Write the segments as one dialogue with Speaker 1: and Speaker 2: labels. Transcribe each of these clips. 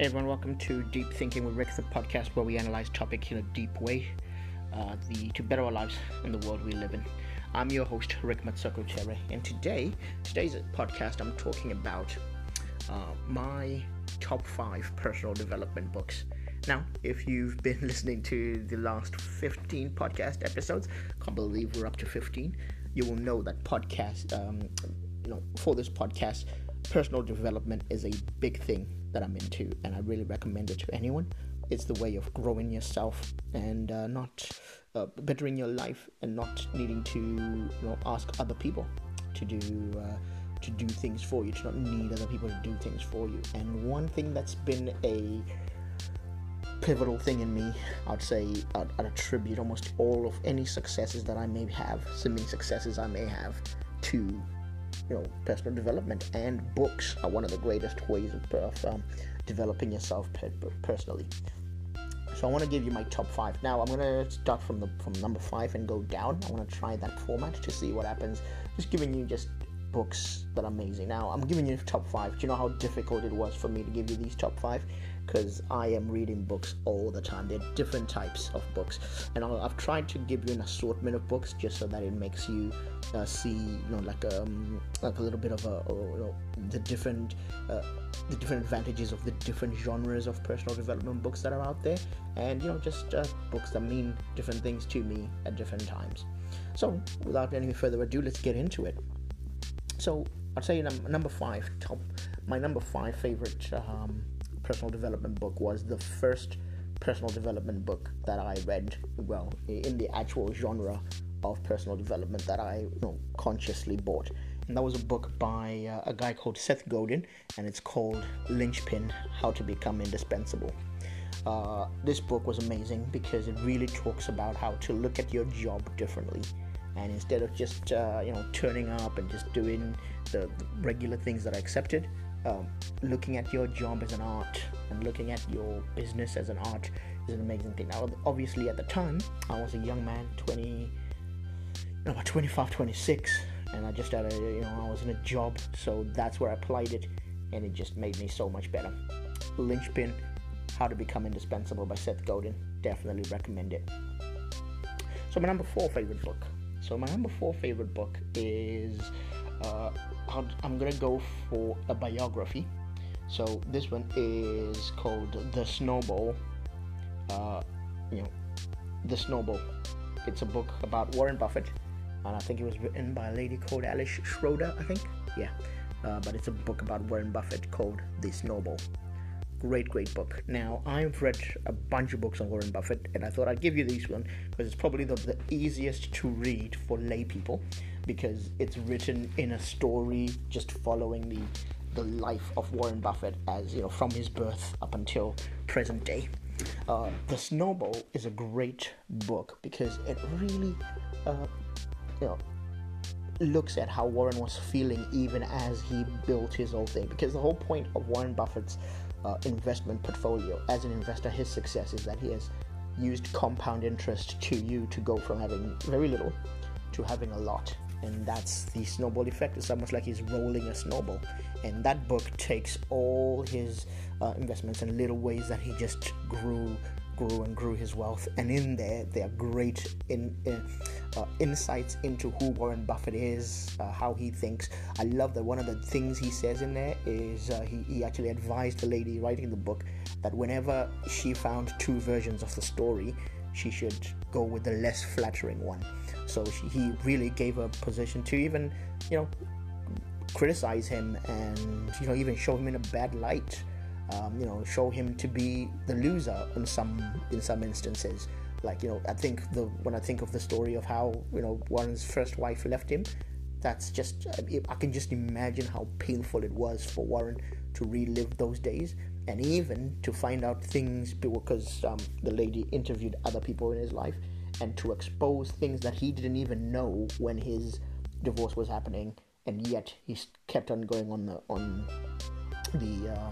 Speaker 1: Hey everyone, welcome to Deep Thinking with Rick, the podcast where we analyze topics in a deep way uh, the, to better our lives in the world we live in. I'm your host, Rick Matsoko Tere, and today, today's podcast, I'm talking about uh, my top five personal development books. Now, if you've been listening to the last 15 podcast episodes, can't believe we're up to 15, you will know that podcast, um, you know, for this podcast, personal development is a big thing that I'm into, and I really recommend it to anyone. It's the way of growing yourself and uh, not uh, bettering your life, and not needing to you know ask other people to do uh, to do things for you, to not need other people to do things for you. And one thing that's been a pivotal thing in me, I'd say I'd, I'd attribute almost all of any successes that I may have, seeming successes I may have, to you know personal development and books are one of the greatest ways of, of um, developing yourself personally. So i want to give you my top five. Now i'm going to start from the from number five and go down. I want to try that format to see what happens. Just giving you just books that are amazing. Now i'm giving you top five. Do you know how difficult it was for me to give you these top five because I am reading books all the time. There are different types of books, and i have tried to give you an assortment of books just so that it makes you uh, see, you know, like um, like a little bit of a, the different uh, the different advantages of the different genres of personal development books that are out there, and you know, just uh, books that mean different things to me at different times. So, without any further ado, let's get into it. So, you num- number five, top my number five favorite. Um, personal development book was the first personal development book that I read, well, in the actual genre of personal development that I you know, consciously bought. And that was a book by uh, a guy called Seth Godin, and it's called Linchpin How to Become Indispensable. Uh, this book was amazing because it really talks about how to look at your job differently. And instead of just uh, you know turning up and just doing the, regular things that are accepted, um, looking at your job as an art and looking at your business as an art is an amazing thing. Now, obviously, at the time, I was a young man, 20, no, 25, 26, and I just had a, you know, I was in a job, so that's where I applied it, and it just made me so much better. Linchpin, How to Become Indispensable by Seth Godin, definitely recommend it. So, my number four favorite book. So, my number four favorite book is uh, I'm gonna go for a biography. So this one is called The Snowball. Uh, you know, The Snowball. It's a book about Warren Buffett, and I think it was written by a lady called Alice Schroeder. I think, yeah. Uh, but it's a book about Warren Buffett called The Snowball. Great, great book. Now, I've read a bunch of books on Warren Buffett, and I thought I'd give you this one because it's probably the, the easiest to read for lay people because it's written in a story just following the the life of Warren Buffett as you know from his birth up until present day. Uh, the Snowball is a great book because it really, uh, you know, looks at how Warren was feeling even as he built his whole thing. Because the whole point of Warren Buffett's uh, investment portfolio as an investor, his success is that he has used compound interest to you to go from having very little to having a lot and that's the snowball effect. It's almost like he's rolling a snowball. And that book takes all his uh, investments and little ways that he just grew, grew and grew his wealth. And in there, there are great in, in uh, insights into who Warren Buffett is, uh, how he thinks. I love that one of the things he says in there is uh, he, he actually advised the lady writing the book that whenever she found two versions of the story, she should go with the less flattering one. So she, he really gave her position to even, you know, criticize him and you know even show him in a bad light. Um, you know, show him to be the loser in some in some instances. Like you know, I think the when I think of the story of how you know Warren's first wife left him, that's just I can just imagine how painful it was for Warren to relive those days and even to find out things because um, the lady interviewed other people in his life and to expose things that he didn't even know when his divorce was happening and yet he kept on going on the on the uh,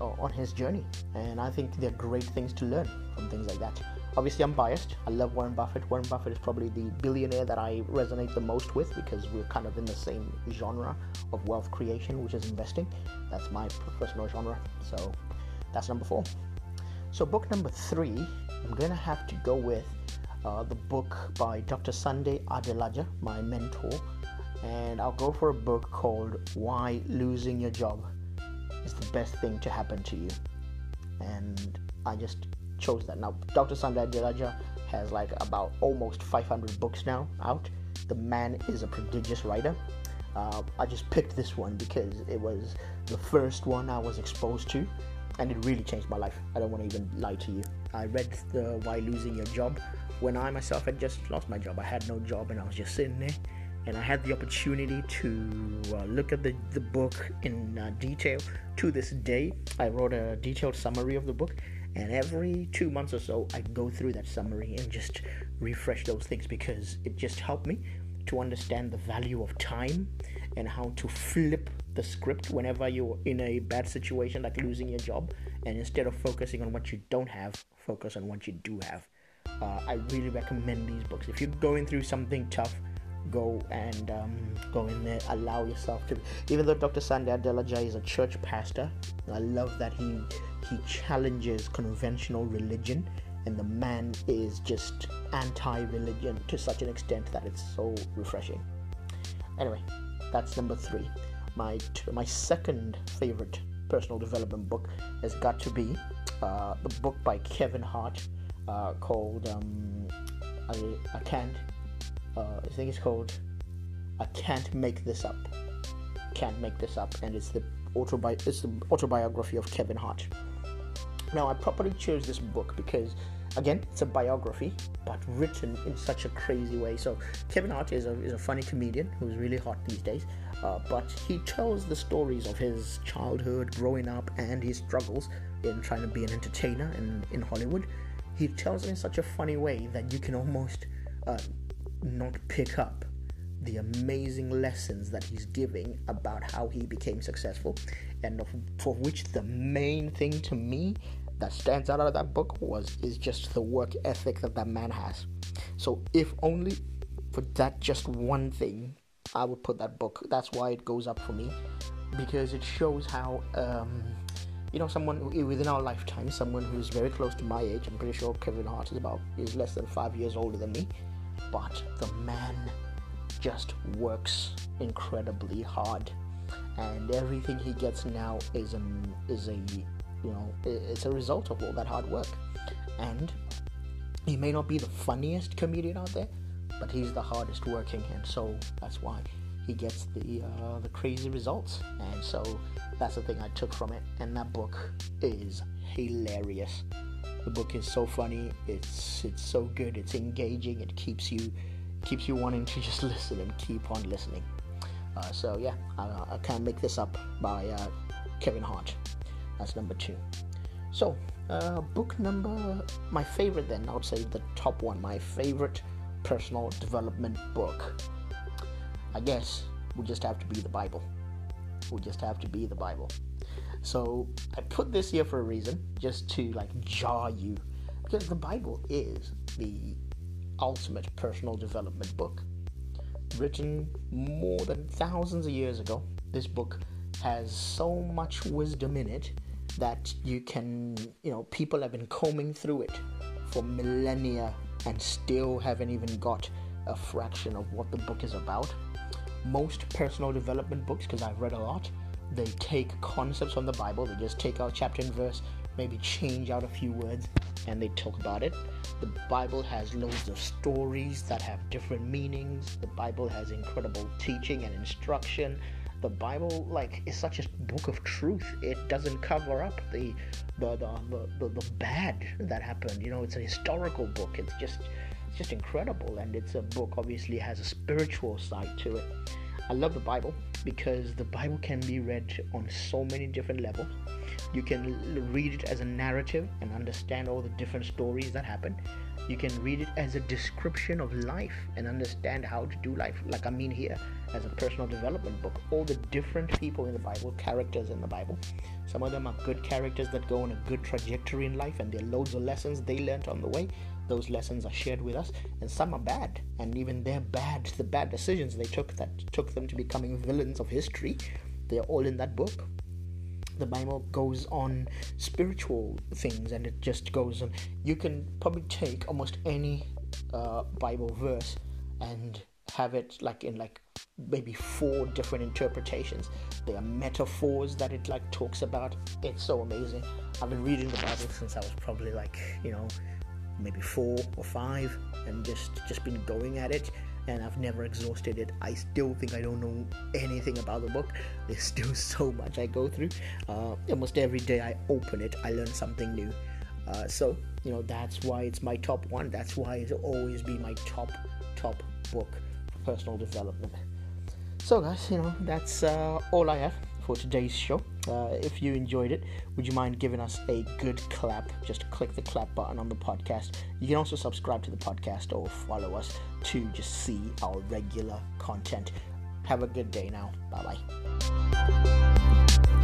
Speaker 1: on his journey and i think they're great things to learn from things like that obviously i'm biased i love warren buffett warren buffett is probably the billionaire that i resonate the most with because we're kind of in the same genre of wealth creation which is investing that's my personal genre so that's number four. So, book number three, I'm going to have to go with uh, the book by Dr. Sunday Adelaja, my mentor. And I'll go for a book called Why Losing Your Job is the Best Thing to Happen to You. And I just chose that. Now, Dr. Sunday Adelaja has like about almost 500 books now out. The man is a prodigious writer. Uh, I just picked this one because it was the first one I was exposed to, and it really changed my life. I don't want to even lie to you. I read the Why Losing Your Job when I myself had just lost my job. I had no job and I was just sitting there, and I had the opportunity to uh, look at the, the book in uh, detail. To this day, I wrote a detailed summary of the book, and every two months or so, I go through that summary and just refresh those things because it just helped me to understand the value of time and how to flip the script whenever you're in a bad situation like losing your job and instead of focusing on what you don't have focus on what you do have uh, i really recommend these books if you're going through something tough go and um, go in there allow yourself to even though dr Sunday Adelaja is a church pastor i love that he he challenges conventional religion and the man is just anti-religion to such an extent that it's so refreshing. Anyway that's number three. My t- my second favorite personal development book has got to be uh, the book by kevin hart uh, called um, I, I can't uh, i think it's called i can't make this up can't make this up and it's the autobi- it's the autobiography of kevin hart now i properly chose this book because again, it's a biography, but written in such a crazy way. So Kevin Hart is a, is a funny comedian who's really hot these days, uh, but he tells the stories of his childhood, growing up, and his struggles in trying to be an entertainer in, in Hollywood. He tells it in such a funny way that you can almost uh, not pick up the amazing lessons that he's giving about how he became successful, and for which the main thing to me that stands out of that book was is just the work ethic that that man has. So if only for that just one thing, I would put that book. That's why it goes up for me because it shows how um, you know someone within our lifetime, someone who's very close to my age. I'm pretty sure Kevin Hart is about is less than five years older than me, but the man just works incredibly hard, and everything he gets now is an is a you know, it's a result of all that hard work. And he may not be the funniest comedian out there, but he's the hardest working, and so that's why he gets the uh, the crazy results. And so that's the thing I took from it. And that book is hilarious. The book is so funny. It's it's so good. It's engaging. It keeps you keeps you wanting to just listen and keep on listening. Uh, so yeah, I, I, can't make this up by uh, Kevin Hart. That's number two. So, uh, book number, my favorite then, I would say the top one, my favorite personal development book. I guess would just have to be the Bible. Would just have to be the Bible. So I put this here for a reason, just to like jar you, because the Bible is the ultimate personal development book. Written more than thousands of years ago, this book has so much wisdom in it that you can, you know, people have been combing through it for millennia and still haven't even got a fraction of what the book is about. Most personal development books, because I've read a lot, they take concepts from the Bible, they just take out chapter and verse, maybe change out a few words, and they talk about it. The Bible has loads of stories that have different meanings. The Bible has incredible teaching and instruction the Bible like is such a book of truth. It doesn't cover up the the the, the, the, the bad that happened. You know, it's a historical book. It's just it's just incredible and it's a book obviously has a spiritual side to it. I love the Bible because the Bible can be read on so many different levels. You can read it as a narrative and understand all the different stories that happen. You can read it as a description of life and understand how to do life. Like I mean here, as a personal development book, all the different people in the Bible, characters in the Bible. Some of them are good characters that go on a good trajectory in life and there are loads of lessons they learned on the way. Those lessons are shared with us, and some are bad, and even their bad, the bad decisions they took that took them to becoming villains of history, they're all in that book. the Bible goes on spiritual things and it just goes on. You can probably take almost any uh, Bible verse and have it like in like maybe four different interpretations. There are metaphors that it like talks about. It's so amazing. I've been reading the Bible since I was probably like, you know, maybe four or five and just just been going at it and I've never exhausted it. I still think I don't know anything about the book. There's still so much I go through. Uh, almost every day I open it, I learn something new. Uh, so you know that's why it's my top one. That's why it'll always be my top top book for personal development. So guys, you know that's uh, all I have for today's show. Uh, if you enjoyed it, would you mind giving us a good clap? Just click the clap button on the podcast. You can also subscribe to the podcast or follow us to just see our regular content. Have a good day now. Bye bye.